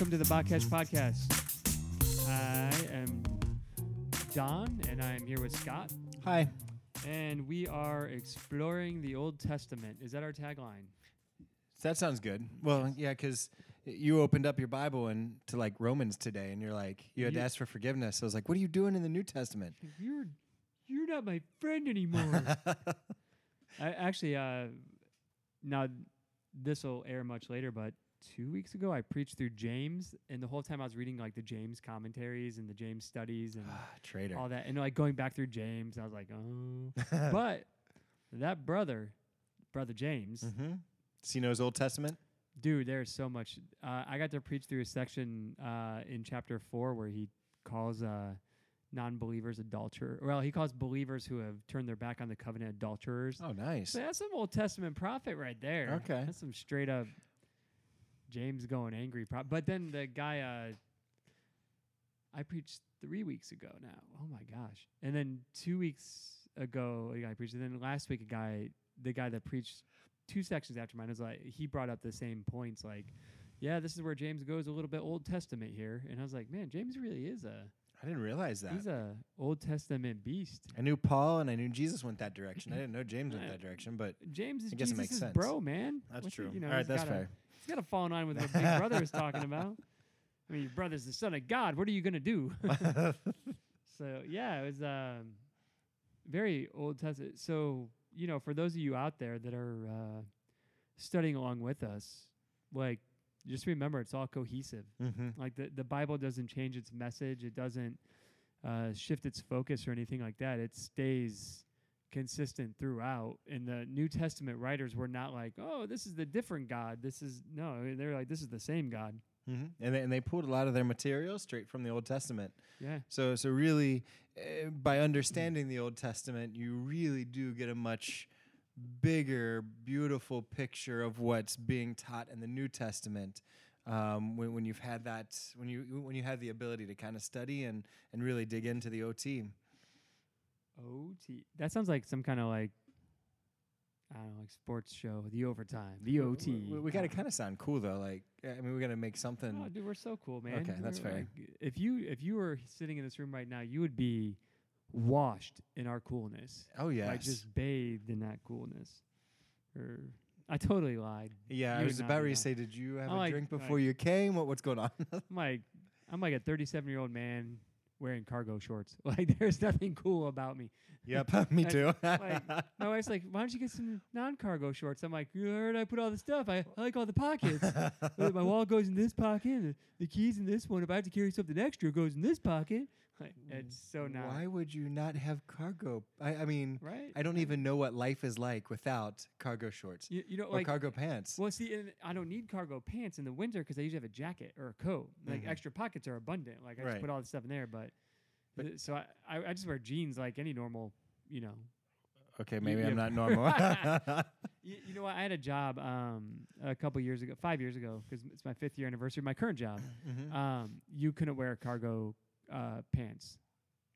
welcome to the Botcash Podcast. I am Don, and I'm here with Scott, Hi. and we are exploring the Old Testament. Is that our tagline? That sounds good. Well, yeah, because you opened up your Bible and to like Romans today, and you're like, you had to ask for forgiveness. I was like, what are you doing in the New Testament? You're you're not my friend anymore. I actually, uh, now this will air much later, but two weeks ago I preached through James, and the whole time I was reading like the James commentaries and the James studies and Traitor. all that, and like going back through James, I was like, oh. but that brother, brother James, mm-hmm. Does he know his Old Testament? dude, there's so much. Uh, I got to preach through a section uh, in chapter four where he calls uh, non-believers adulterer. Well, he calls believers who have turned their back on the covenant adulterers. Oh, nice. So that's some Old Testament prophet right there. Okay. that's some straight up James going angry. Pro- but then the guy uh, I preached three weeks ago now. Oh my gosh! And then two weeks ago, a guy preached. And then last week, a guy, the guy that preached two sections after mine, was like he brought up the same points. Like, yeah, this is where James goes a little bit Old Testament here. And I was like, man, James really is a I didn't realize that. he's a Old Testament beast. I knew Paul and I knew Jesus went that direction. I didn't know James went that direction, but James is I guess it makes Jesus' sense. bro, man. that's What's true. you know, All right, that's gotta- fair. Got to fall in line with what Big Brother is talking about. I mean, your brother's the son of God. What are you gonna do? so yeah, it was um, very Old Testament. So you know, for those of you out there that are uh, studying along with us, like just remember, it's all cohesive. mm-hmm. Like the the Bible doesn't change its message. It doesn't uh, shift its focus or anything like that. It stays consistent throughout. And the New Testament writers were not like, "Oh, this is the different God." This is no. They're like, "This is the same God." Mm-hmm. And, they, and they pulled a lot of their material straight from the Old Testament. Yeah. So, so really, uh, by understanding the Old Testament, you really do get a much bigger, beautiful picture of what's being taught in the New Testament. Um, when, when you've had that, when you when you have the ability to kind of study and and really dig into the OT. OT. That sounds like some kind of like I don't know, like sports show. The overtime. The OT. w- We, got to kind of sound cool though. Like, I mean, we got to make something. Oh, dude, we're so cool, man. Okay, that's We're fair. like- if you if you were sitting in this room right now, you would be washed in our coolness. oh yeah, like just bathed in that coolness. Or I totally lied. yeah, I was about to say, did you have a like- drink like- before you came? What what's going on? I'm like I'm like a 37 year old man wearing cargo shorts. Like there's nothing cool about me. yep, me too. like- My wife's like, why don't you get some non-cargo shorts? I'm like, you heard I put all the stuff. I, I like all the pockets. My wallet goes in this pocket. And the keys in this one. If I have to carry something extra, it goes in this pocket. It's so not Why would you not have cargo? I, I mean, right. I don't even know what life is like without cargo shorts You, you know, or like cargo pants. Well, see, and I don't need cargo pants in the winter because I usually have a jacket or a coat. Like Mhm. extra pockets are abundant. Like I just put all the stuff in there. But, But- uh, so I, I, just wear jeans like any normal, you know. Okay, maybe I'm not normal. You, you know what? I had a job um, a couple years ago, five years ago, because it's my fifth year anniversary. of My current job, Mhm. um, you couldn't wear cargo uh, pants.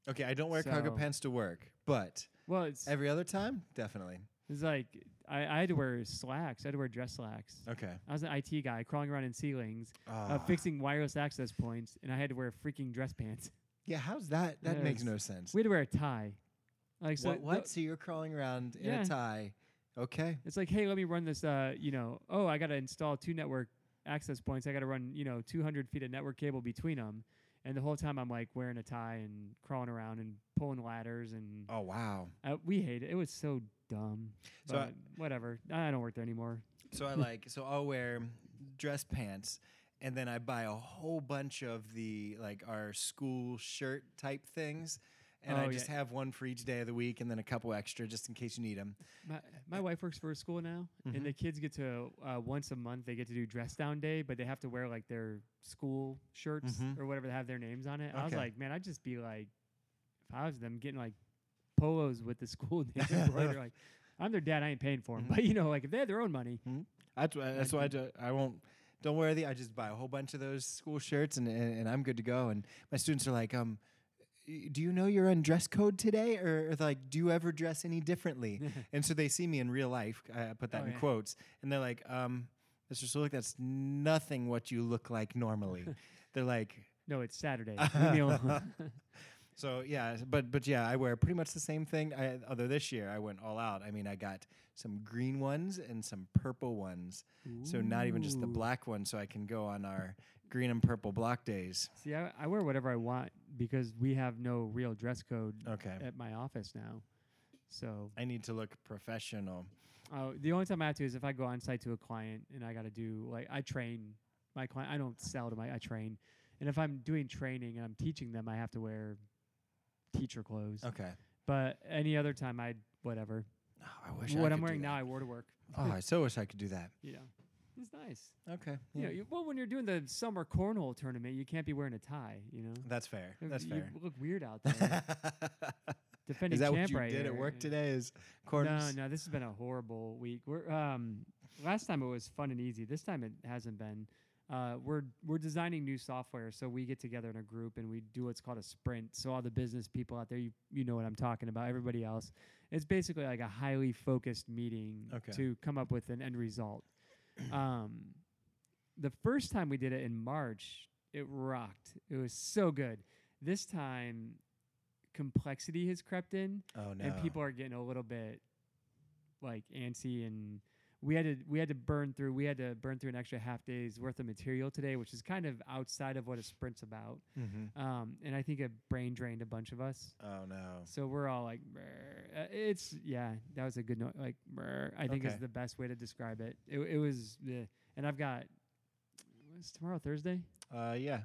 Okay, I don't wear cargo so- pants to work, but Well, it's every other time, definitely. it's like I, I had to wear slacks. I had to wear dress slacks. Okay. I was an IT guy crawling around in ceilings, uh, Ah. fixing wireless access points, and I had to wear freaking dress pants. yeah, how's that? That makes no sense. We had to wear a tie. Like so, what? what? So you're crawling around in Yeah. a tie? Okay. It's like, hey, let me run this. Uh, you know, oh, I got to install two network access points. I got to run, you know, 200 feet of network cable between them. And the whole time I'm like wearing a tie and crawling around and pulling ladders and Oh wow. uh, we hate it. It was so dumb. So I- whatever. I don't work there anymore. So I like so I'll wear dress pants and then I buy a whole bunch of the like our school shirt type things and I Oh, just yeah. have one for each day of the week and then a couple extra just in case you need them. My my wife works for a school now, Mhm. and the kids get to uh, once a month they get to do dress down day, but they have to wear like their school shirts Mhm. or whatever that have their names on it. I was like, man, I'd just be like, if I was them, getting like polos with the school names embroidered. Like, I'm their dad, I ain't paying for them, Mhm. but you know, like if they had their own money, That's why that's why I, do, I won't don't wear the I just buy a whole bunch of those school shirts and, and, and I'm good to go and my students are like um do you know you're on dress code today or, or like do you ever dress any differently and so they see me in real life i put that Oh, in yeah. quotes and they're like um Mr. Sulik, that's nothing what you look like normally. They're like, No, it's Saturday. Leave me alone. so yeah, but but yeah, I wear pretty much the same thing. I, although this year I went all out. I mean, I got some green ones and some purple ones. So not even just the black one, so I can go on our green and purple block days. See, I, I wear whatever I want because we have no real dress code Okay. at my office now. So I need to look professional. uh, the only time I have to is if I go on site to a client and I got to do like I train my client. I don't sell to my I train, and if I'm doing training and I'm teaching them, I have to wear teacher clothes. Okay. But any other time, I whatever. Oh, I wish I what could I'm do wearing now, I wore to work. Oh, I so wish I could do that. You know, it's nice. Okay. You know, you, well, when you're doing the summer cornhole tournament, you can't be wearing a tie. You know, That's fair. That's you fair. You look weird out there. Defending Is that what you right did at work today? Is No, no, this has been a horrible week. We're um, last time it was fun and easy. This time it hasn't been. Uh, we're we're designing new software, so we get together in a group and we do what's called a sprint. So all the business people out there, you you know what I'm talking about. Everybody else, it's basically like a highly focused meeting Okay. to come up with an end result. Um, the first time we did it in March, it rocked. It was so good. This time, complexity has crept in Oh no. and people are getting a little bit like antsy and we had to we had to burn through we had to burn through an extra half day's worth of material today which is kind of outside of what a sprint's about hmm um, and i think it brain drained a bunch of us Oh no. so we're all like "Brr." Uh, it's yeah that was a good note like brr, i think is the best way to describe it it, it was eh. and i've got what's tomorrow thursday Uh, yeah.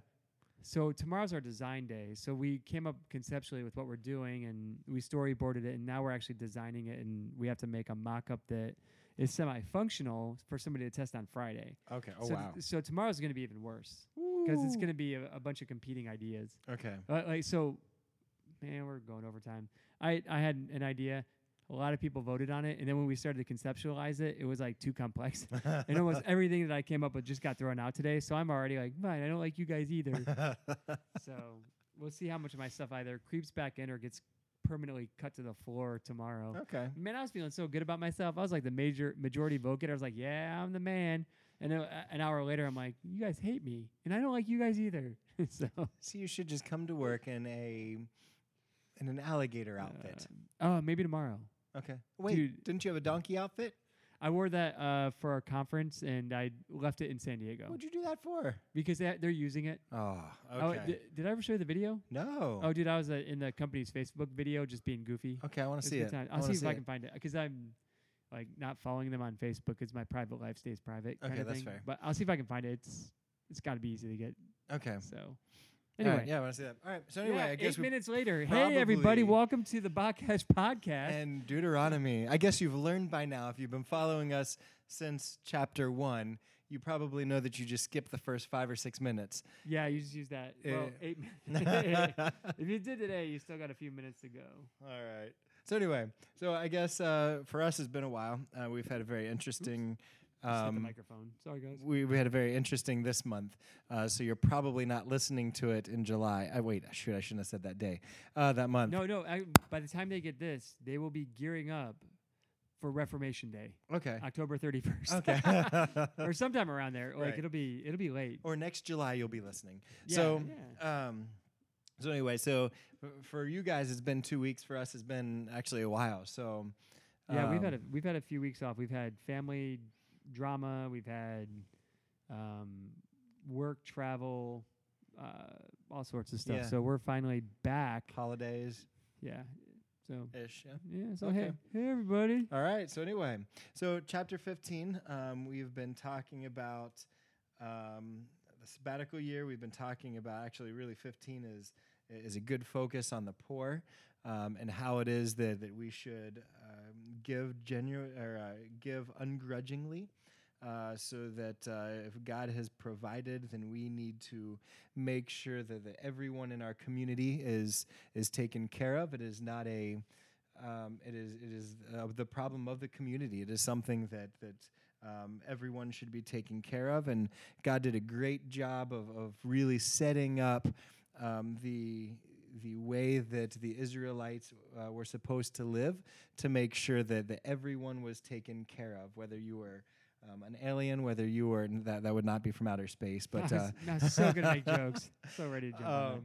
so tomorrow's our design day. So we came up conceptually with what we're doing and we storyboarded it and now we're actually designing it and we have to make a mock-up that is semi-functional for somebody to test on Friday. Okay. Oh so, wow. so tomorrow's going to be even worse because it's going to be a, a bunch of competing ideas. Okay. Uh, like so, man, we're going over time. I I had an idea. A lot of people voted on it, and then when we started to conceptualize it, it was like too complex, and almost everything that I came up with just got thrown out today. So I'm already like, fine, I don't like you guys either. so we'll see how much of my stuff either creeps back in or gets permanently cut to the floor tomorrow. okay. Man, I was feeling so good about myself. I was like the major majority vote getter. I was like, yeah, I'm the man. And then uh, an hour later, I'm like, you guys hate me, and I don't like you guys either. so So you should just come to work in a in an alligator outfit. uh, oh, maybe tomorrow. okay. Wait, dude. didn't you have a donkey outfit? I wore that uh, for our conference, and I left it in San Diego What'd you do that for? because they, they're using it. Oh, Oh, okay. di- did I ever show you the video? no. Oh, dude, I was uh, in the company's Facebook video, just being goofy. okay, I want to see good it. time. I'll see if I it. can find it because I'm like not following them on Facebook because my private life stays private. kind Okay, of that's thing. fair. But I'll see if I can find it. It's it's got to be easy to get. Okay. So anyway, right, yeah, I want to see that. All right. So anyway, yeah, I guess eight minutes later. Hey, everybody! Welcome to the Botcash podcast. and Deuteronomy. I guess you've learned by now if you've been following us since chapter one. You probably know that you just skipped the first five or six minutes. yeah, you just use that. Well, Eh. eight minutes. if you did today, you still got a few minutes to go. All right. So anyway, so I guess uh, for us it's been a while. Uh, we've had a very interesting. Just hit the Um, microphone. Sorry, guys. we, we had a very interesting this month, uh, so you're probably not listening to it in July. I wait, shoot, I shouldn't have said that day, uh, that month. No, no. I, by the time they get this, they will be gearing up for Reformation Day, Okay. October 31st. Okay. or sometime around there. Like Right. it'll be it'll be late. or next July you'll be listening. Yeah, so, yeah. um, so anyway, so for you guys it's been two weeks. For us, it's been actually a while. So, Yeah, we've had a um, we've had a few weeks off. We've had family drama. We've had um, work, travel, uh, all sorts of stuff. Yeah. So we're finally back. holidays Yeah. So ish. Yeah. yeah. So Okay. hey, hey everybody. All right. So anyway, so chapter 15, um, we've been talking about um, the sabbatical year. We've been talking about actually, really, 15 is is a good focus on the poor um, and how it is that, that we should um, give genuine or uh, give ungrudgingly. Uh, so that uh, if God has provided, then we need to make sure that, that everyone in our community is is taken care of. It is not a um, it is it is uh, the problem of the community. It is something that that um, everyone should be taken care of, and God did a great job of of really setting up um, the the way that the Israelites uh, were supposed to live to make sure that, that everyone was taken care of, whether you were um, an alien, whether you were that that would not be from outer space, but I uh, was, I was so good at make jokes. So ready to jump um,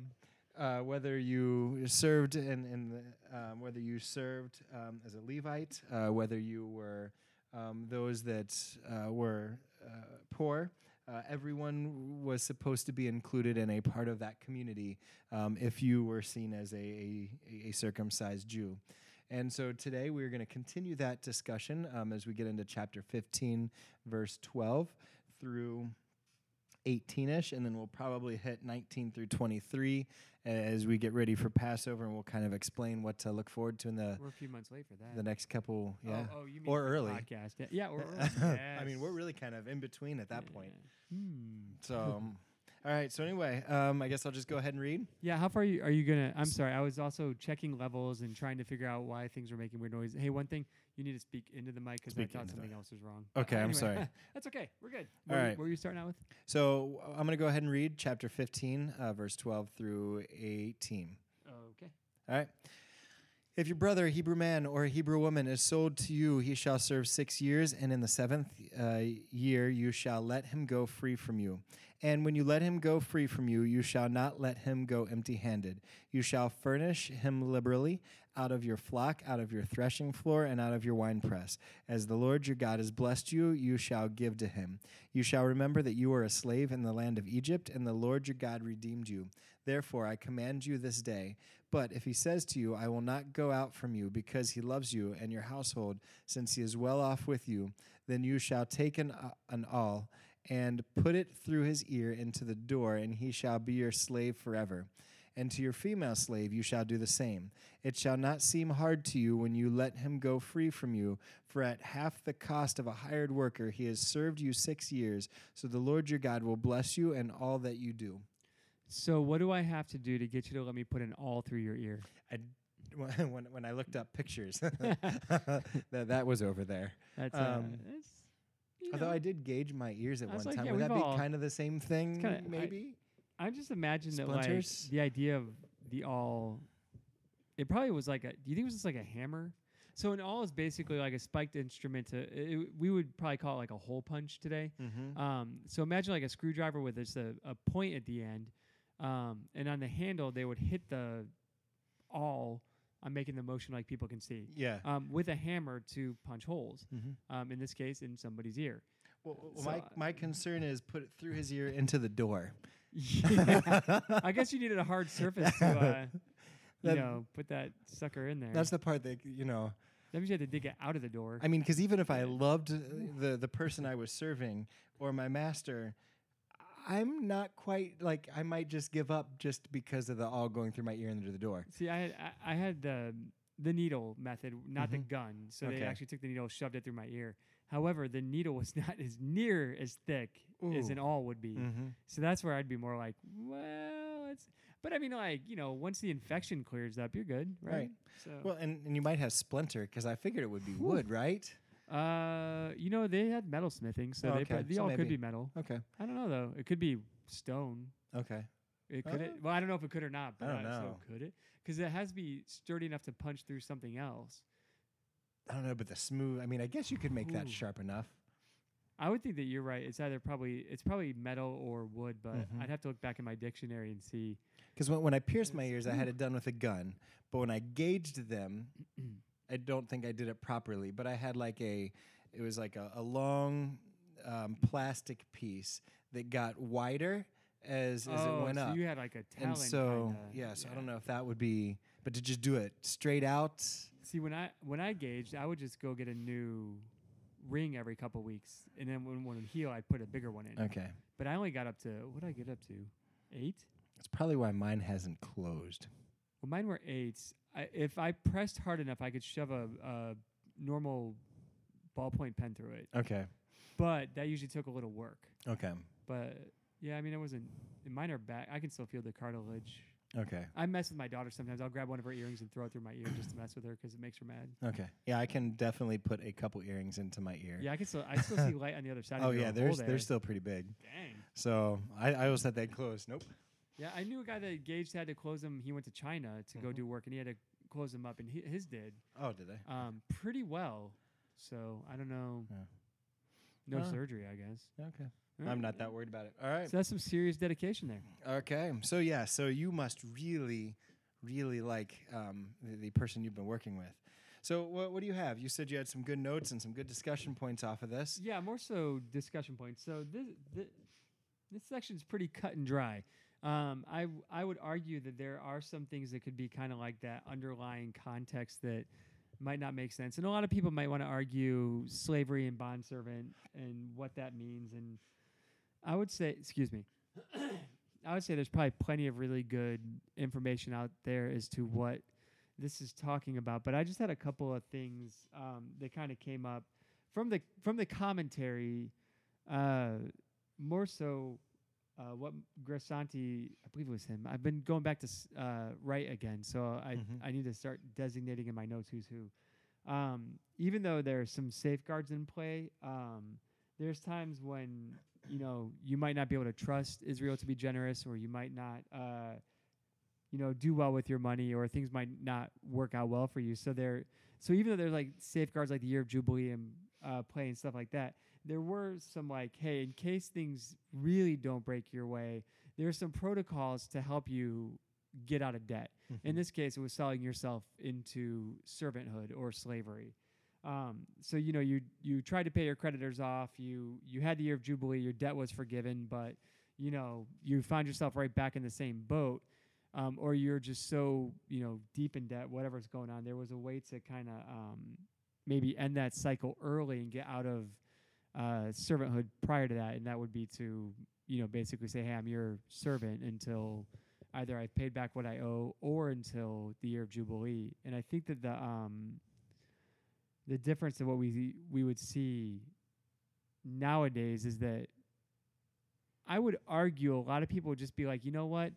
uh, whether you served in, in the, um, whether you served um, as a Levite, uh, whether you were um, those that uh, were uh, poor, uh, everyone was supposed to be included in a part of that community um, if you were seen as a, a, a circumcised Jew. And so today we're going to continue that discussion um, as we get into chapter 15, verse 12 through 18 ish, and then we'll probably hit 19 through 23 as we get ready for Passover, and we'll kind of explain what to look forward to in the. We're a few months late for that. the next couple. Oh, Yeah. Oh, you mean Or for early. podcast? Yeah, yeah or early. I mean, we're really kind of in between at that point. Hmm. So, um, all right. So, anyway, um, I guess I'll just go ahead and read. Yeah, how far are you, are you gonna? I'm sorry, I was also checking levels and trying to figure out why things were making weird noise. Hey, one thing, you need to speak into the mic because I thought something else was wrong. Okay, I'm sorry. that's okay. We're good. All What were you- right. What were you starting out with? So, I'm going to go ahead and read chapter 15, uh, verse 12 through 18. Okay. All right. If your brother, a Hebrew man or a Hebrew woman, is sold to you, he shall serve six years, and in the seventh uh, year you shall let him go free from you. And when you let him go free from you, you shall not let him go empty handed. You shall furnish him liberally out of your flock, out of your threshing floor, and out of your winepress. As the Lord your God has blessed you, you shall give to him. You shall remember that you were a slave in the land of Egypt, and the Lord your God redeemed you. Therefore, I command you this day. But if he says to you, I will not go out from you, because he loves you and your household, since he is well off with you, then you shall take an, uh, an awl and put it through his ear into the door, and he shall be your slave forever. And to your female slave you shall do the same. It shall not seem hard to you when you let him go free from you, for at half the cost of a hired worker he has served you six years. So the Lord your God will bless you and all that you do. So what do I have to do to get you to let me put an awl through your ear? I, when, when I looked up pictures, that, that was over there. That's, Um, uh, that's you Although know, I did gauge my ears at I was one like, time. yeah, Would that we've be kind of the same thing, kinda- I- maybe? I just imagine that like the idea of the awl. It probably was like a. Do you think it was just like a hammer? So an awl is basically like a spiked instrument. To it, we would probably call it like a hole punch today. mm-hmm. Um, so imagine like a screwdriver with just a, a point at the end, um, and on the handle they would hit the awl. I'm making the motion like people can see. yeah. Um, with a hammer to punch holes. Mm-hmm. Um, in this case, in somebody's ear. Well, well, So, my, my concern is put it through his ear into the door. Yeah. I guess you needed a hard surface to, uh, you That- know, put that sucker in there. That's the part that, you know, that means you had to dig it out of the door. I mean, because even if I loved the, the person I was serving or my master, I'm not quite like I might just give up just because of the awl going through my ear and into the door. See, I had I, I had the the needle method, not the Mhm. gun. So they actually took the needle, shoved it through my ear. However, the needle was not as near as thick as an awl would be. Mm-hmm. So that's where I'd be more like, well, it's. But I mean, like you know, once the infection clears up, you're good, right? Right. So, Well, and, and you might have splinter because I figured it would be wood, right? Uh, you know, they had metal smithing, so they, okay. prob- they So awl could maybe. be metal. Okay. I don't know though. It could be stone. Okay. It could it. Well, I don't know if it could or not. But I don't know. So could it? Because it has to be sturdy enough to punch through something else. I don't know, but the smooth. I mean, I guess you could make that Ooh. sharp enough. I would think that you're right. It's either probably it's probably metal or wood, but Mhm. I'd have to look back in my dictionary and see. Because when, when I pierced my ears, I had it done with a gun. But when I gauged them, I don't think I did it properly. But I had like a, it was like a, a long um, plastic piece that got wider as, as oh, it went up. so up. you had like a talon. and so, kinda, yeah, so I don't know if that would be, but to just do it straight out. See, when I when I gauged, I would just go get a new ring every couple weeks, and then when one would heal, I'd put a bigger one in. Okay. But I only got up to what did I get up to? Eight. That's probably why mine hasn't closed. Well, mine were eights. I, if I pressed hard enough, I could shove a, a normal ballpoint pen through it. Okay. But that usually took a little work. Okay. But yeah, I mean, it wasn't. Mine are back. I can still feel the cartilage. Okay. I mess with my daughter sometimes. I'll grab one of her earrings and throw it through my ear just to mess with her because it makes her mad. Okay. Yeah, I can definitely put a couple earrings into my ear. Yeah, I can still. I still see light on the other side. Oh yeah, they're they're still pretty big. Dang. So I, I always had that close. Nope. Yeah, I knew a guy that Gage had to close him. He went to China to go Mhm. do work, and he had to close him up, and he, his did Oh, did they? um, pretty well. So I don't know. No Ah. surgery, I guess. Okay. I'm not that worried about it. All right. So that's some serious dedication there. Okay. So yeah, so you must really, really like um, the, the person you've been working with. So what, what do you have? You said you had some good notes and some good discussion points off of this. Yeah, more so discussion points. So this this, this section's pretty cut and dry. Um, I I would argue that there are some things that could be kind of like that underlying context that might not make sense, and a lot of people might want to argue slavery and bond servant and what that means. And I would say, excuse me, I would say there's probably plenty of really good information out there as to what this is talking about. But I just had a couple of things um, that kind of came up from the from the commentary, uh, more so uh, what Grasanti, I believe it was him. I've been going back to s- uh, right again, so I Mhm. I need to start designating in my notes who's who. Um, even though there are some safeguards in play, um, there's times when you know you might not be able to trust Israel to be generous, or you might not. Uh, you know, do well with your money, or things might not work out well for you. So there, so even though there's like safeguards like the year of jubilee and uh, play and stuff like that, there were some like, hey, in case things really don't break your way, there are some protocols to help you get out of debt. In this case, it was selling yourself into servanthood or slavery. Um, so you know, you you tried to pay your creditors off. You you had the year of jubilee. Your debt was forgiven, but you know you find yourself right back in the same boat. Um, or you're just so you know deep in debt, whatever's going on. There was a way to kind of um, maybe end that cycle early and get out of uh, servanthood prior to that, and that would be to you know basically say, hey, I'm your servant until either I've paid back what I owe or until the year of jubilee. And I think that the um, the difference in what we we would see nowadays is that I would argue a lot of people would just be like, you know what,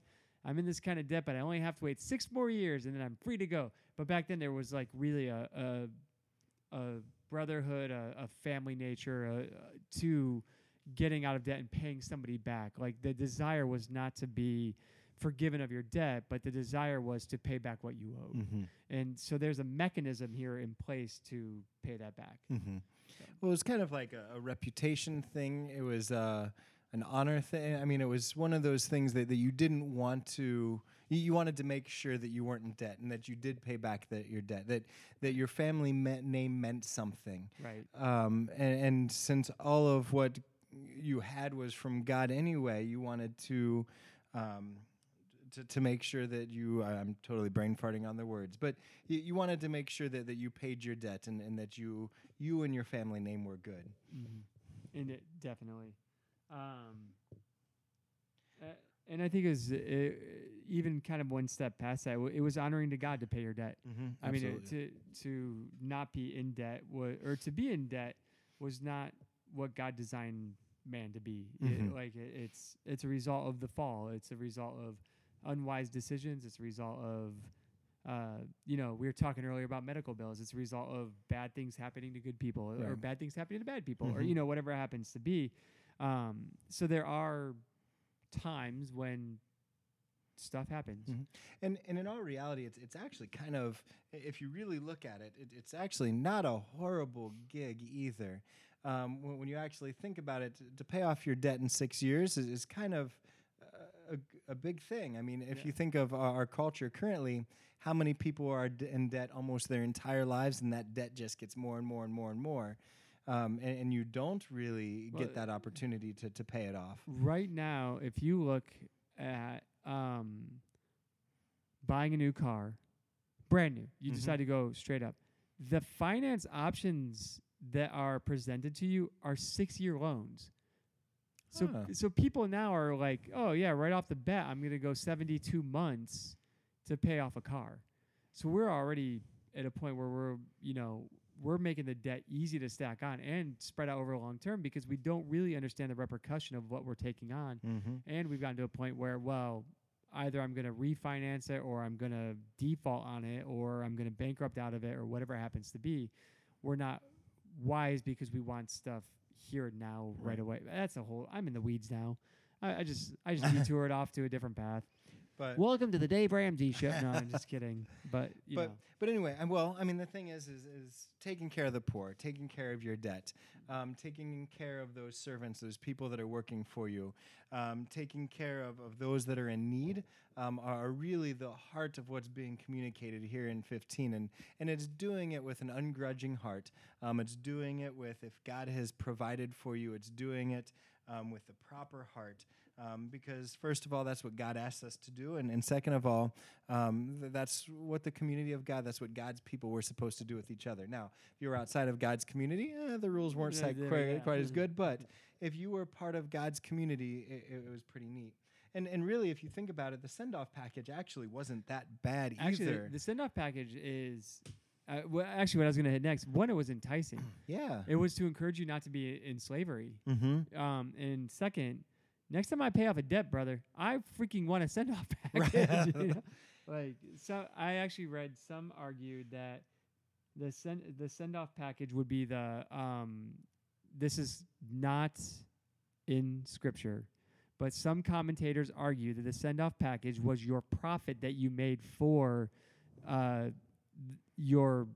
I'm in this kind of debt, but I only have to wait six more years and then I'm free to go. But back then there was like really a a, a brotherhood, a, a family nature uh, uh, to getting out of debt and paying somebody back. Like the desire was not to be forgiven of your debt, but the desire was to pay back what you owed. Mm-hmm. And so there's a mechanism here in place to pay that back. Mm-hmm. Well, it was kind of like a, a reputation thing. It was uh, an honor thing. I mean, it was one of those things that, that you didn't want to. You, you wanted to make sure that you weren't in debt and that you did pay back that your debt. That that your family me- name meant something. Right. Um, and, and since all of what you had was from God anyway, you wanted to. Um, to, to make sure that you, I'm totally brain farting on the words, but you, you wanted to make sure that, that you paid your debt and, and that you you and your family name were good. Mm-hmm. And it definitely. Um, uh, and I think it was uh, even kind of one step past that. It was honoring to God to pay your debt. Mm-hmm. I mean, it, to to not be in debt wa- or to be in debt was not what God designed man to be. It- Mhm. like it, it's it's a result of the fall. It's a result of unwise decisions. It's a result of uh, you know, we were talking earlier about medical bills. It's a result of bad things happening to good people, or bad things happening to bad people, or Mhm. you know, whatever it happens to be. Um, so there are times when stuff happens. Mhm. And and in all reality, it's it's actually kind of if you really look at it, it it's actually not a horrible gig either. Um, when, when you actually think about it, to, to pay off your debt in six years is, is kind of a big thing. I mean, if Yeah. you think of our, our culture currently, how many people are d- in debt almost their entire lives, and that debt just gets more and more and more and more. Um, and, and you don't really Well, get that opportunity to, to pay it off. right now, if you look at um, buying a new car, brand new, you Mhm. decide to go straight up. The finance options that are presented to you are six year loans. So, Huh. so people now are like, oh yeah, right off the bat, I'm gonna go 72 months to pay off a car. So we're already at a point where we're, you know, we're making the debt easy to stack on and spread out over a long term because we don't really understand the repercussion of what we're taking on. Mm-hmm. And we've gotten to a point where, well, either I'm going to refinance it or I'm going to default on it or I'm going to bankrupt out of it or whatever it happens to be. We're not wise because we want stuff here now right, Right. away. That's a whole. I'm in the weeds now. I, I just I just detoured off to a different path. But Welcome to the Dave Ramsey show. No, I'm just kidding. But you but know, but anyway, I'm, well, I mean, the thing is, is, is taking care of the poor, taking care of your debt, um, taking care of those servants, those people that are working for you, um, taking care of, of those that are in need, um, are really the heart of what's being communicated here in 15, and and it's doing it with an ungrudging heart. Um, it's doing it with if God has provided for you, it's doing it um, with the proper heart. Um, because first of all, that's what God asks us to do, and, and second of all, um, th- that's what the community of God, that's what God's people were supposed to do with each other. Now, if you were outside of God's community, eh, the rules weren't Yeah, yeah, quite, yeah. quite as Mhm. good, but if you were part of God's community, it, it was pretty neat. And, and really, if you think about it, the send off package actually wasn't that bad actually, either. the, the send off package is. Uh, well, actually, what I was going to hit next, one, it was enticing. yeah. it was to encourage you not to be in slavery. Mm-hmm. Um, and second, next time I pay off a debt, brother, I freaking want a send off Right. package. you know? Like, so I actually read some argued that the send the send off package would be the um, this is not in scripture, but some commentators argue that the send off package was your profit that you made for uh, th- your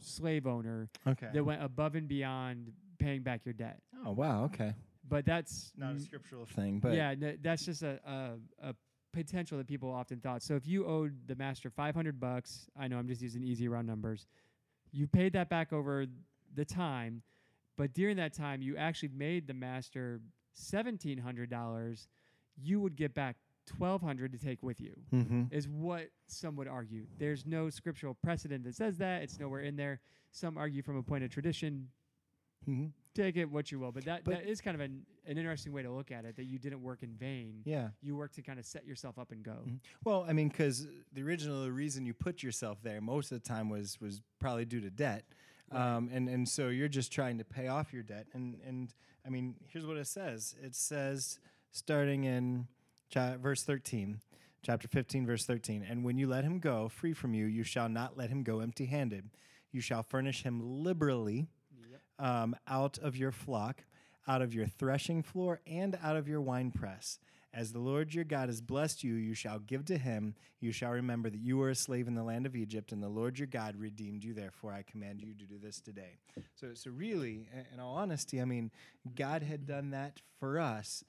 slave owner Okay. that went above and beyond paying back your debt. oh, wow. Okay. But that's Not a scriptural thing, but yeah, that's just a, a a potential that people often thought. So if you owed the master 500 bucks, I know I'm just using easy round numbers. You paid that back over the time, but during that time you actually made the master $1700, you would get back 1200 to take with you. Mm-hmm. Is what some would argue. There's no scriptural precedent that says that. It's nowhere in there. Some argue from a point of tradition. Mm-hmm. Take it what you will, but that But- that is kind of an, an interesting way to look at it. That you didn't work in vain. Yeah. You worked to kind of set yourself up and go. Mhm. Well, I mean, because the original reason you put yourself there most of the time was was probably due to debt, Right. um, and and so you're just trying to pay off your debt. And and I mean, here's what it says. It says starting in cha- verse 13, chapter 15, verse 13. And when you let him go free from you, you shall not let him go empty-handed. You shall furnish him liberally. Um, out of your flock, out of your threshing floor, and out of your winepress. As the Lord your God has blessed you, you shall give to him. You shall remember that you were a slave in the land of Egypt, and the Lord your God redeemed you. Therefore, I command you to do this today. So, so really, in all honesty, I mean, God had done that for us,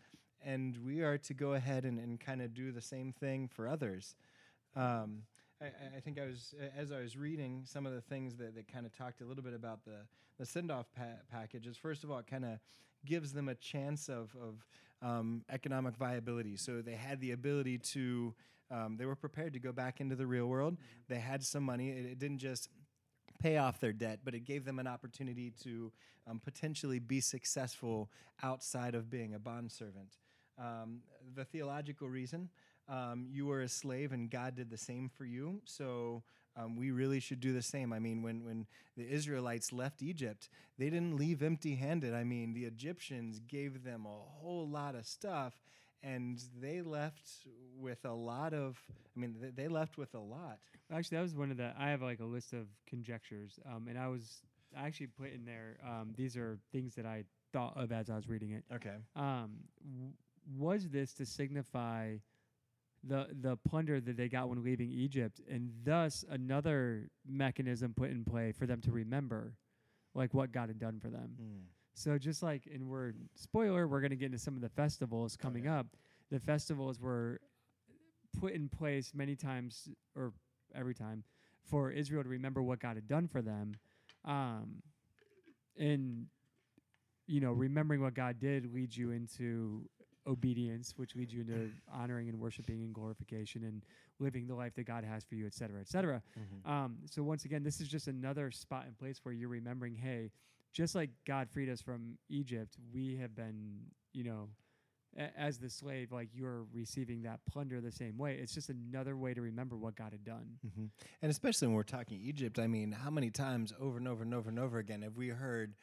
and we are to go ahead and, and kind of do the same thing for others. Um, I, I- think I was as I was reading some of the things that, that kind of talked a little bit about the the send off pa- packages. First of all, it kind of gives them a chance of of um, economic viability. So they had the ability to. Um, they were prepared to go back into the real world. They had some money. It, it didn't just pay off their debt, but it gave them an opportunity to um, potentially be successful outside of being a bondservant. Um, the theological reason um, you were a slave and God did the same for you. So um, we really should do the same. I mean, when, when the Israelites left Egypt, they didn't leave empty handed. I mean, the Egyptians gave them a whole lot of stuff. And they left with a lot of, I mean, th- they left with a lot. Actually, that was one of the. I have like a list of conjectures, um, and I was I actually put in there. Um, these are things that I thought of as I was reading it. Okay. Um, w- was this to signify the the plunder that they got when leaving Egypt, and thus another mechanism put in play for them to remember, like what God had done for them? So just like, and we're spoiler, we're going to get into some of the festivals coming Okay. up. The festivals were put in place many times, or every time, for Israel to remember what God had done for them, um, and you know, remembering what God did leads you into obedience, which leads you into honoring and worshiping and glorification and living the life that God has for you, et cetera, et cetera. Um, so once again, this is just another spot and place where you're remembering, hey, just like God freed us from Egypt, we have been, you know, a- as the slave, like you're receiving that plunder the same way. It's just another way to remember what God had done. hmm And especially when we're talking Egypt, I mean, how many times over and over and over and over again have we heard,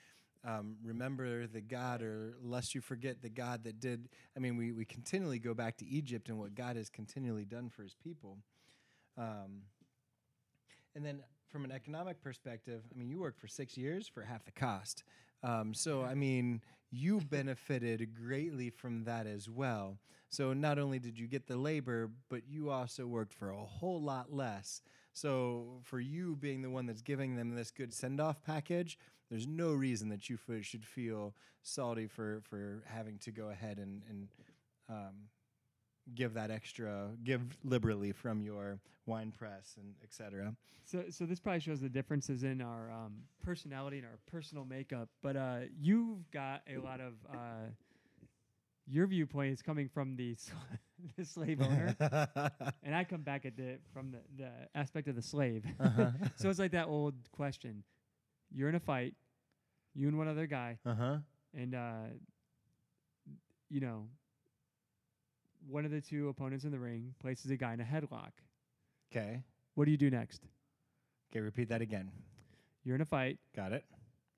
um, remember the God, or lest you forget the God that did? I mean, we, we continually go back to Egypt and what God has continually done for his people. Um, and then from an economic perspective, I mean, you worked for six years for half the cost. Um, so, I mean, you benefited greatly from that as well. So, not only did you get the labor, but you also worked for a whole lot less. So, for you being the one that's giving them this good send off package, there's no reason that you should feel salty for, for having to go ahead and, and um, give that extra, give liberally from your wine press and et cetera. So, so this probably shows the differences in our um, personality and our personal makeup. But uh, you've got a lot of uh, your viewpoint is coming from the sl- the slave owner, and I come back at the from the, the aspect of the slave. uh-huh. so it's like that old question: You're in a fight, you and one other guy, uh-huh. and uh, you know, one of the two opponents in the ring places a guy in a headlock. Okay. What do you do next? Okay, repeat that again. You're in a fight. Got it.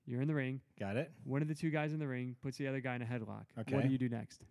You're in the ring. Got it. One of the two guys in the ring puts the other guy in a headlock. Okay. What do you do next?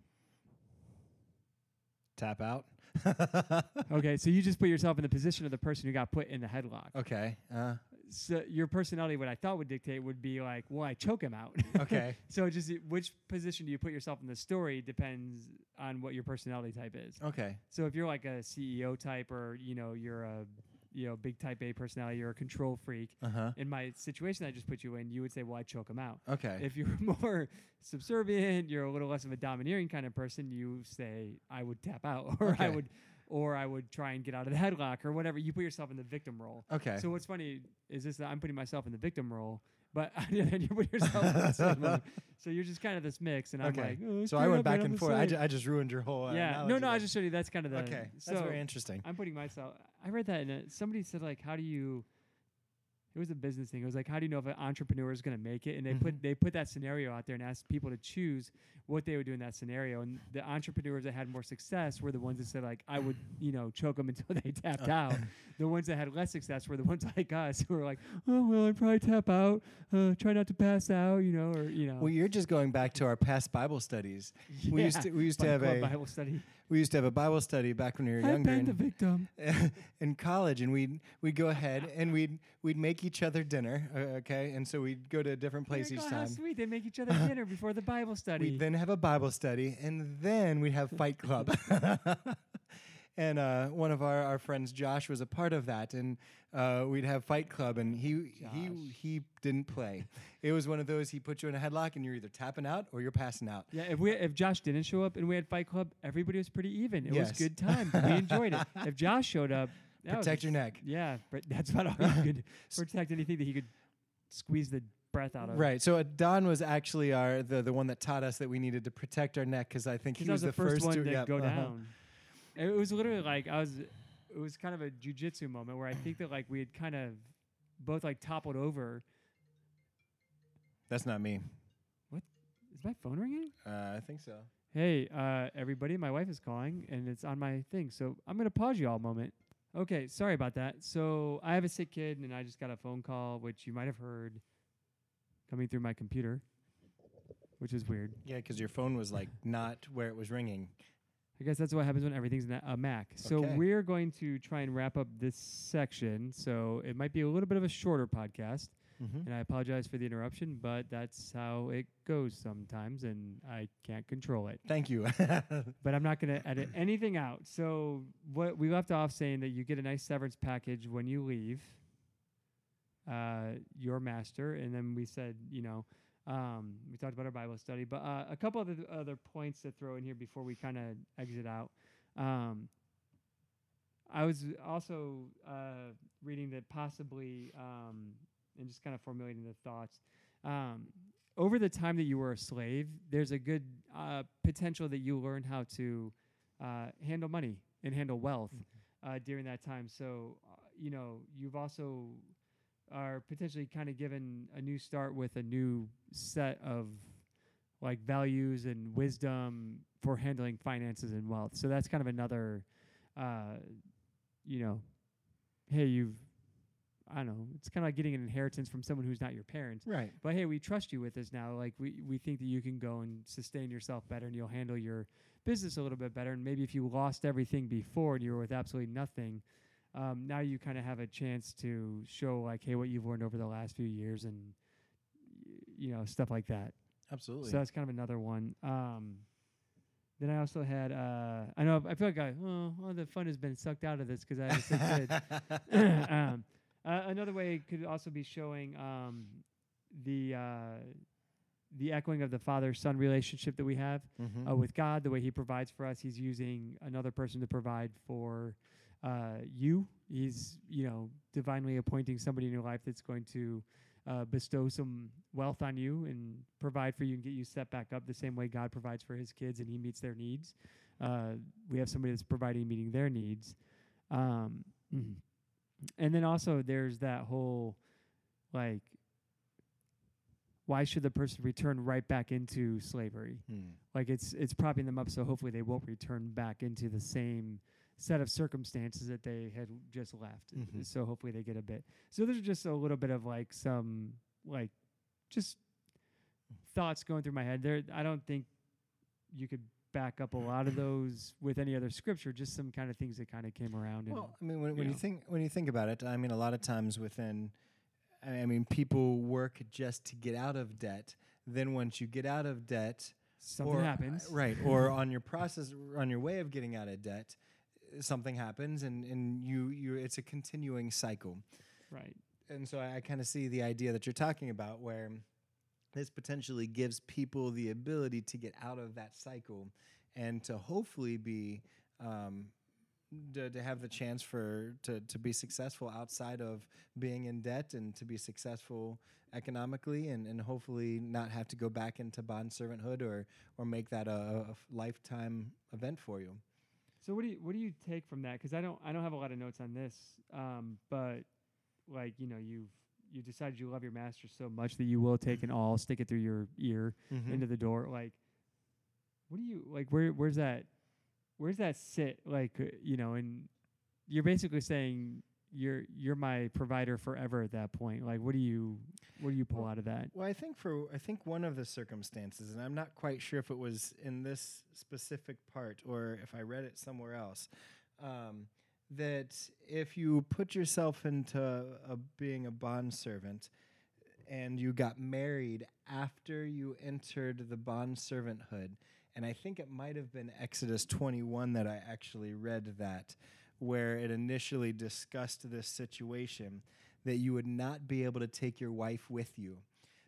Tap out. Okay, so you just put yourself in the position of the person who got put in the headlock. okay. Uh, So your personality, what I thought would dictate, would be like, well, I choke him out. okay. so just which position do you put yourself in the story depends on what your personality type is. Okay. So if you're like a CEO type, or you know, you're a you know big type A personality, you're a control freak. Uh-huh. In my situation I just put you in, you would say, well, I choke him out. Okay. If you're more subservient, you're a little less of a domineering kind of person, you say I would tap out or I would or I would try and get out of the headlock or whatever. You put yourself in the victim role. okay. So what's funny is this that I'm putting myself in the victim role, but on the other you put yourself in the slave. So you're just kind of this mix, and I'm Okay. like, oh, so I went back and forth. I, ju- I just ruined your whole. Uh, yeah, no, no, I just showed you that's kind of the Okay. So That's very interesting. I'm putting myself. I read that and somebody said like, how do you? It was a business thing. It was like, how do you know if an entrepreneur is going to make it? And they put Mhm. they put that scenario out there and asked people to choose what they would do in that scenario. And the entrepreneurs that had more success were the ones that said like, I would you know choke them until they tapped Uh. out. The ones that had less success were the ones like us who were like, oh well, I'd probably tap out. Uh, try not to pass out, you know, or you know. Well, you're just going back to our past Bible studies. We used to we used to have a Bible study. We used to have a Bible study back when we were younger. I've been the in, victim. in college, and we'd we'd go ahead and we'd we'd make each other dinner, okay, and so we'd go to a different place each oh, How time. sweet! They make each other dinner before the Bible study. We'd then have a Bible study, and then we'd have Fight Club. and uh, one of our, our friends, Josh, was a part of that, and uh, we'd have Fight Club, and he Josh. he he didn't play. it was one of those he put you in a headlock, and you're either tapping out or you're passing out. Yeah, if we if Josh didn't show up and we had Fight Club, everybody was pretty even. It was good time. we enjoyed it. If Josh showed up, that was Protect your neck. Yeah, but that's about all you could protect anything that he could squeeze the breath out of. Right. So uh, Don was actually our the the one that taught us that we needed to protect our neck because I think he was, was the first, one to to yep, go uh-huh. down. It was literally like I was. It was kind of a jujitsu moment where I think that like we had kind of both like toppled over. That's not me. What is my phone ringing? Uh, I think so. Hey, uh, everybody, my wife is calling and it's on my thing. So I'm going to pause you all a moment. Okay, sorry about that. So I have a sick kid and I just got a phone call, which you might have heard coming through my computer, which is weird. Yeah, because your phone was like not where it was ringing. I guess that's what happens when everything's a Mac. So Okay. we're going to try and wrap up this section. So it might be a little bit of a shorter podcast. Mm-hmm. And I apologize for the interruption, but that's how it goes sometimes, and I can't control it. Thank you. but I'm not going to edit anything out. So what we left off saying that you get a nice severance package when you leave uh, your master, and then we said, you know, um, we talked about our Bible study, but uh, a couple of the other points to throw in here before we kind of exit out. Um, I was also uh, reading that possibly, um, and just kind of formulating the thoughts. Um, over the time that you were a slave, there's a good uh, potential that you learn how to uh, handle money and handle wealth uh, during that time. So, uh, you know, you've also are potentially kind of given a new start with a new set of like values and wisdom for handling finances and wealth. So that's kind of another, uh, you know, hey, you've, I don't know, it's kind of like getting an inheritance from someone who's not your parents. right. But hey, we trust you with this now. Like we we think that you can go and sustain yourself better, and you'll handle your business a little bit better. And maybe if you lost everything before and you were with absolutely nothing, um, now you kind of have a chance to show like, hey, what you've learned over the last few years, and y- you know stuff like that. Absolutely. So that's kind of another one. Um, then I also had, uh, I know I feel like I, oh, well, the fun has been sucked out of this because I have a sick kid. um, uh, another way could also be showing um, the uh, the echoing of the father son relationship that we have Mhm. uh, with God, the way He provides for us. He's using another person to provide for uh, you. He's you know divinely appointing somebody in your life that's going to uh, bestow some wealth on you and provide for you and get you set back up the same way God provides for His kids and He meets their needs. Uh, we have somebody that's providing, meeting their needs. Um, and then also there's that whole like why should the person return right back into slavery Hmm. like it's it's propping them up so hopefully they won't return back into the same set of circumstances that they had just left Mhm. so hopefully they get a bit so there's just a little bit of like some like just thoughts going through my head there i don't think you could back up a lot of those with any other scripture just some kind of things that kind of came around and Well, I mean, when, when you know. think when you think about it, I mean, a lot of times within, I mean, people work just to get out of debt. Then once you get out of debt, something or, happens right? Or on your process, on your way of getting out of debt, something happens, and and you you it's a continuing cycle. right And so I, I kind of see the idea that you're talking about, where this potentially gives people the ability to get out of that cycle, and to hopefully be. Um, to, to have the chance for to, to be successful outside of being in debt and to be successful economically and, and hopefully not have to go back into bond servanthood or or make that a lifetime event for you. So what do you what do you take from that? Because I don't I don't have a lot of notes on this, um, but like you know you've you decided you love your master so much that you will take an awl, stick it through your ear into the door. Like, what do you like? Where where's that? Where's that sit? Like uh, you know, and you're basically saying you're you're my provider forever at that point. Like, what do you what do you pull Well, out of that? Well, I think for I think one of the circumstances, and I'm not quite sure if it was in this specific part or if I read it somewhere else, um, that if you put yourself into a, being a bond servant and you got married after you entered the bond servanthood, and I think it might have been Exodus 21 that I actually read that, where it initially discussed this situation that you would not be able to take your wife with you.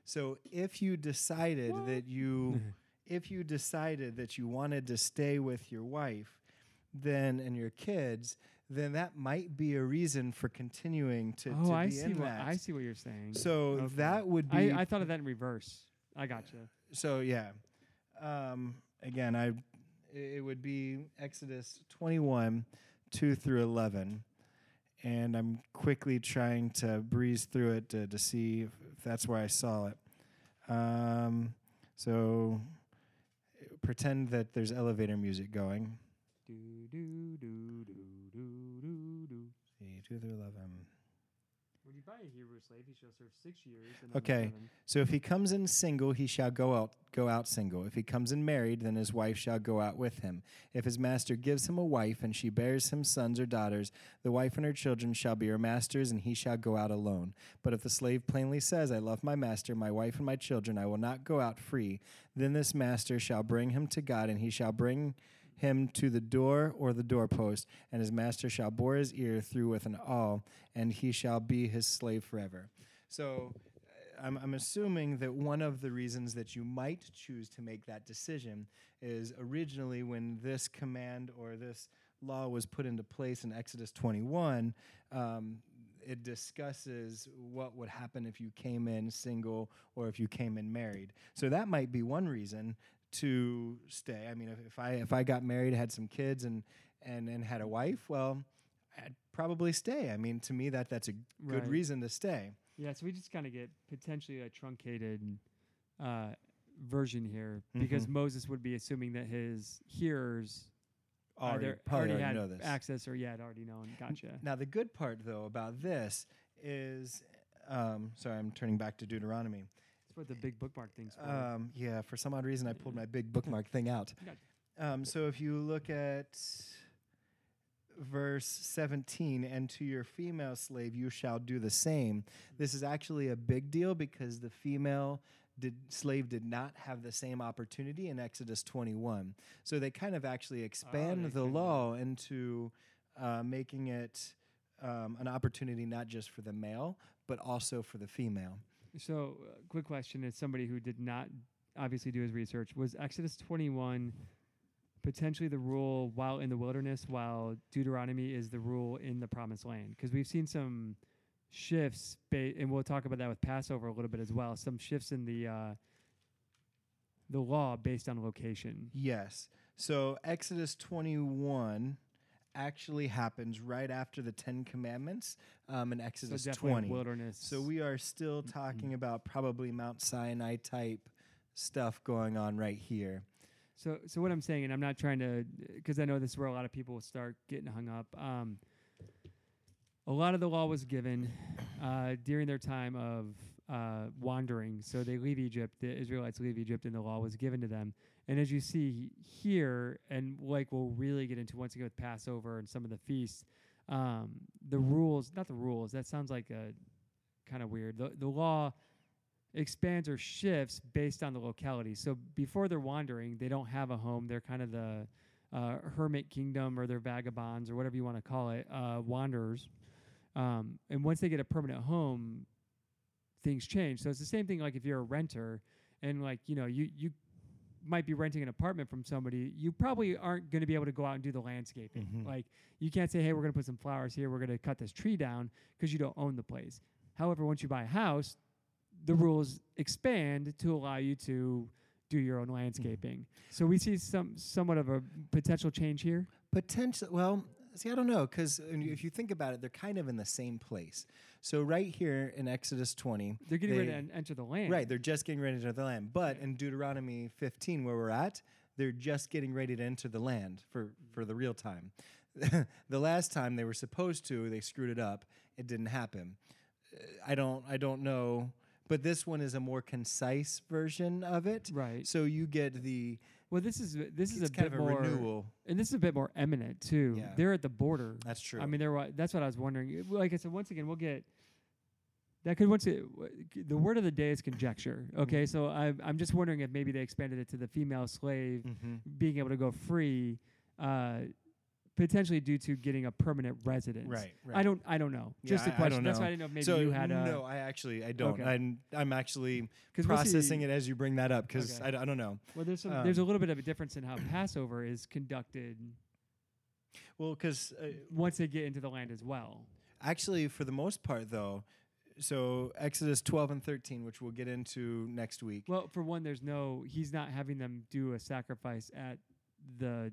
So if you decided that you if you decided that you wanted to stay with your wife then and your kids, then that might be a reason for continuing to, oh, to I be see in what that. I see what you're saying. So Okay. that would be I, I thought of that in reverse. I gotcha. so yeah. Um, again, I it would be Exodus 21, 2 through 11. And I'm quickly trying to breeze through it to, to see if, if that's where I saw it. Um, so pretend that there's elevator music going. Do do do do do do do. See, 2 through 11. When you buy a Hebrew slave, he shall serve six years. And Okay. So if he comes in single, he shall go out go out single. If he comes in married, then his wife shall go out with him. If his master gives him a wife and she bears him sons or daughters, the wife and her children shall be her master's, and he shall go out alone. But if the slave plainly says, I love my master, my wife and my children, I will not go out free, then this master shall bring him to God, and he shall bring him to the door or the doorpost, and his master shall bore his ear through with an awl, and he shall be his slave forever. So uh, I'm, I'm assuming that one of the reasons that you might choose to make that decision is originally when this command or this law was put into place in Exodus 21. Um, it discusses what would happen if you came in single or if you came in married. So that might be one reason to stay. I mean, if, if I if I got married, had some kids, and and and had a wife, well, I'd probably stay. I mean, to me, that that's a good Right. reason to stay. Yeah, so we just kind of get potentially a truncated uh, version here because Mhm. Moses would be assuming that his hearers Already, either already, already had know this. access or yeah, had already known. Gotcha. Now, the good part, though, about this is, um, sorry, I'm turning back to Deuteronomy. That's what the big bookmark thing's for. Um, yeah, for some odd reason, I pulled my big bookmark thing out. Um, so if you look at verse 17, and to your female slave you shall do the same. This is actually a big deal because the female did, slave did not have the same opportunity in Exodus 21. So they kind of actually expand they the law into uh, making it um, an opportunity not just for the male, but also for the female. So, uh, quick question: As somebody who did not obviously do his research, was Exodus 21 potentially the rule while in the wilderness, while Deuteronomy is the rule in the Promised Land? Because we've seen some shifts, ba- and we'll talk about that with Passover a little bit as well. Some shifts in the uh, the law based on location. Yes. So Exodus 21 actually happens right after the Ten Commandments um, in Exodus so 20. wilderness. So we are still talking about probably Mount Sinai type stuff going on right here. So, so what I'm saying, and I'm not trying to, because I know this is where a lot of people start getting hung up. Um, a lot of the law was given uh, during their time of uh, wandering. So they leave Egypt, the Israelites leave Egypt, and the law was given to them. And as you see here, and like we'll really get into once again with Passover and some of the feasts, um, the rules, not the rules, that sounds like a kind of weird. The, the law expands or shifts based on the locality. So before they're wandering, they don't have a home. They're kind of the uh, hermit kingdom or they're vagabonds or whatever you want to call it, uh, wanderers. Um, and once they get a permanent home, things change. So it's the same thing like if you're a renter and like, you know, you, you might be renting an apartment from somebody, you probably aren't going to be able to go out and do the landscaping. Mhm. Like you can't say, hey, we're going to put some flowers here, we're going to cut this tree down because you don't own the place. However, once you buy a house, the rules expand to allow you to do your own landscaping. So we see some somewhat of a potential change here. Potential. Well, see, I don't know, because if you think about it, they're kind of in the same place. So right here in Exodus 20, They're getting ready to enter the land. right, they're just getting ready to enter the land. But in Deuteronomy 15, where we're at, they're just getting ready to enter the land for, for the real time. the last time they were supposed to, they screwed it up. It didn't happen. Uh, I don't. I don't know. But this one is a more concise version of it. Right. So you get the. Well, this is this is a bit of a more, renewal. and this is a bit more eminent too. Yeah. They're at the border. That's true. I mean, they're that's what I was wondering. Like I said, once again, we'll get that could once it, the word of the day is conjecture. Okay, so I, I'm just wondering if maybe they expanded it to the female slave Mhm. being able to go free, uh, potentially due to getting a permanent residence. Right, right. I don't. I don't know. Yeah, Just a question. don't That's why I didn't know maybe so you had a. no, I actually I don't. Okay. I'm I'm actually 'cause we'll processing it as you bring that up because Okay. I, I don't know. Well, there's some. there's a um, little bit of a difference in how Passover is conducted Well, because uh, once they get into the land as well. actually, for the most part, though, so Exodus 12 and 13, which we'll get into next week. Well, for one, there's no. He's not having them do a sacrifice at the.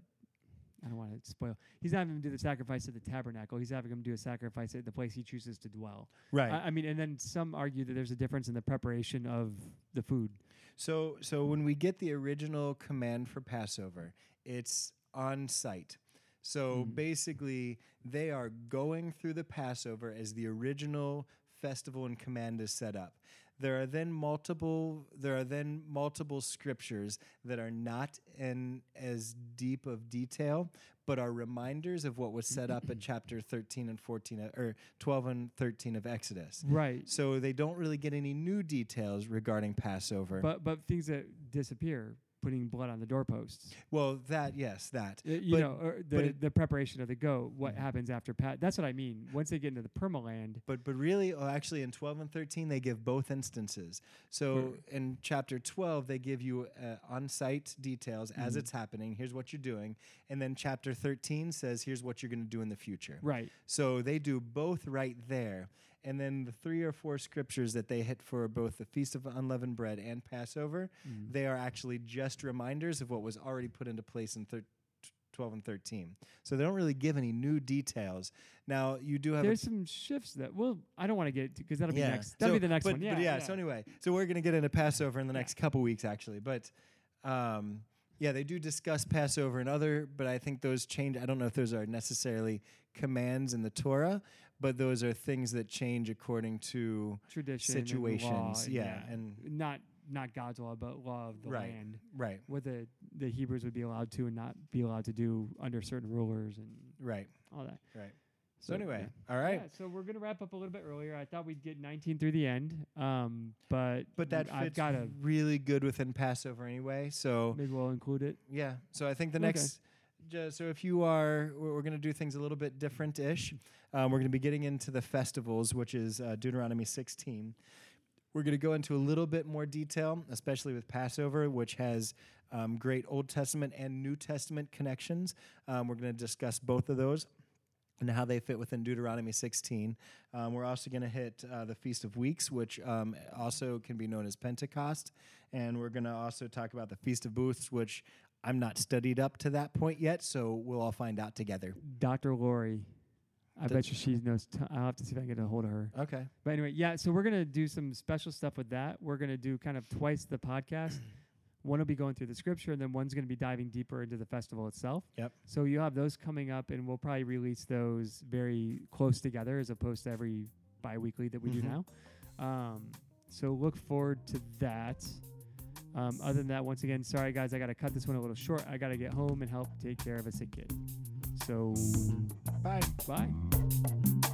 I don't want to spoil. He's not having them do the sacrifice at the tabernacle. He's having them do a sacrifice at the place he chooses to dwell. right. I, I mean, and then some argue that there's a difference in the preparation of the food. So so when we get the original command for Passover, it's on site. So Mhm. basically, they are going through the Passover as the original festival and command is set up. There are then multiple there are then multiple scriptures that are not in as deep of detail, but are reminders of what was set up in chapter 13 and 14 uh, or 12 and 13 of Exodus. Right. So they don't really get any new details regarding Passover. But but things that disappear, putting blood on the doorposts. Well, that yes, that. Uh, you But- know, the it- the preparation of the goat. What Mhm. happens after pat? That's what I mean. Once they get into the permaland. But but really, oh, actually, in twelve and thirteen, they give both instances. So in chapter twelve, they give you uh, on-site details as Mhm. it's happening. Here's what you're doing, and then chapter thirteen says, here's what you're going to do in the future. Right. So they do both right there. And then the three or four scriptures that they hit for both the Feast of Unleavened Bread and Passover, Mm. they are actually just reminders of what was already put into place in thir- 12 and 13. So they don't really give any new details. Now, you do have a There's some shifts that. Well, I don't want to get because that'll be yeah. next. That'll So- be the next but, one. Yeah. But yeah, So anyway, so we're gonna get into Passover in the Yeah. next couple weeks, actually. But um, yeah, they do discuss Passover and other, but I think those change. I don't know if those are necessarily commands in the Torah, but those are things that change according to tradition, situations. and yeah, and not not God's law, but law of the Right. land. Right. What the the Hebrews would be allowed to and not be allowed to do under certain rulers and Right. all that. Right. So, anyway, yeah. all right. Yeah, so we're gonna wrap up a little bit earlier. I thought we'd get 19 through the end, um, but But that I've fits got to really good within Passover anyway. So maybe we'll include it. yeah. So I think the Okay. next. So if you are, we're, we're going to do things a little bit different-ish. Um, we're going to be getting into the festivals, which is uh, Deuteronomy 16. We're going to go into a little bit more detail, especially with Passover, which has um, great Old Testament and New Testament connections. Um, we're going to discuss both of those and how they fit within Deuteronomy 16. Um, we're also going to hit uh, the Feast of Weeks, which um, also can be known as Pentecost. And we're going to also talk about the Feast of Booths, which I'm not studied up to that point yet, so we'll all find out together. Dr. Lori. I bet you she knows. T- I'll have to see if I can get a hold of her. Okay. But anyway, yeah. So we're gonna do some special stuff with that. We're gonna do kind of twice the podcast. One will be going through the scripture, and then one's gonna be diving deeper into the festival itself. Yep. So you'll have those coming up, and we'll probably release those very close together, as opposed to every bi-weekly that we Mhm. do now. Um, so look forward to that. Um, other than that, once again, sorry guys, I got to cut this one a little short. I got to get home and help take care of a sick kid. So Bye. bye.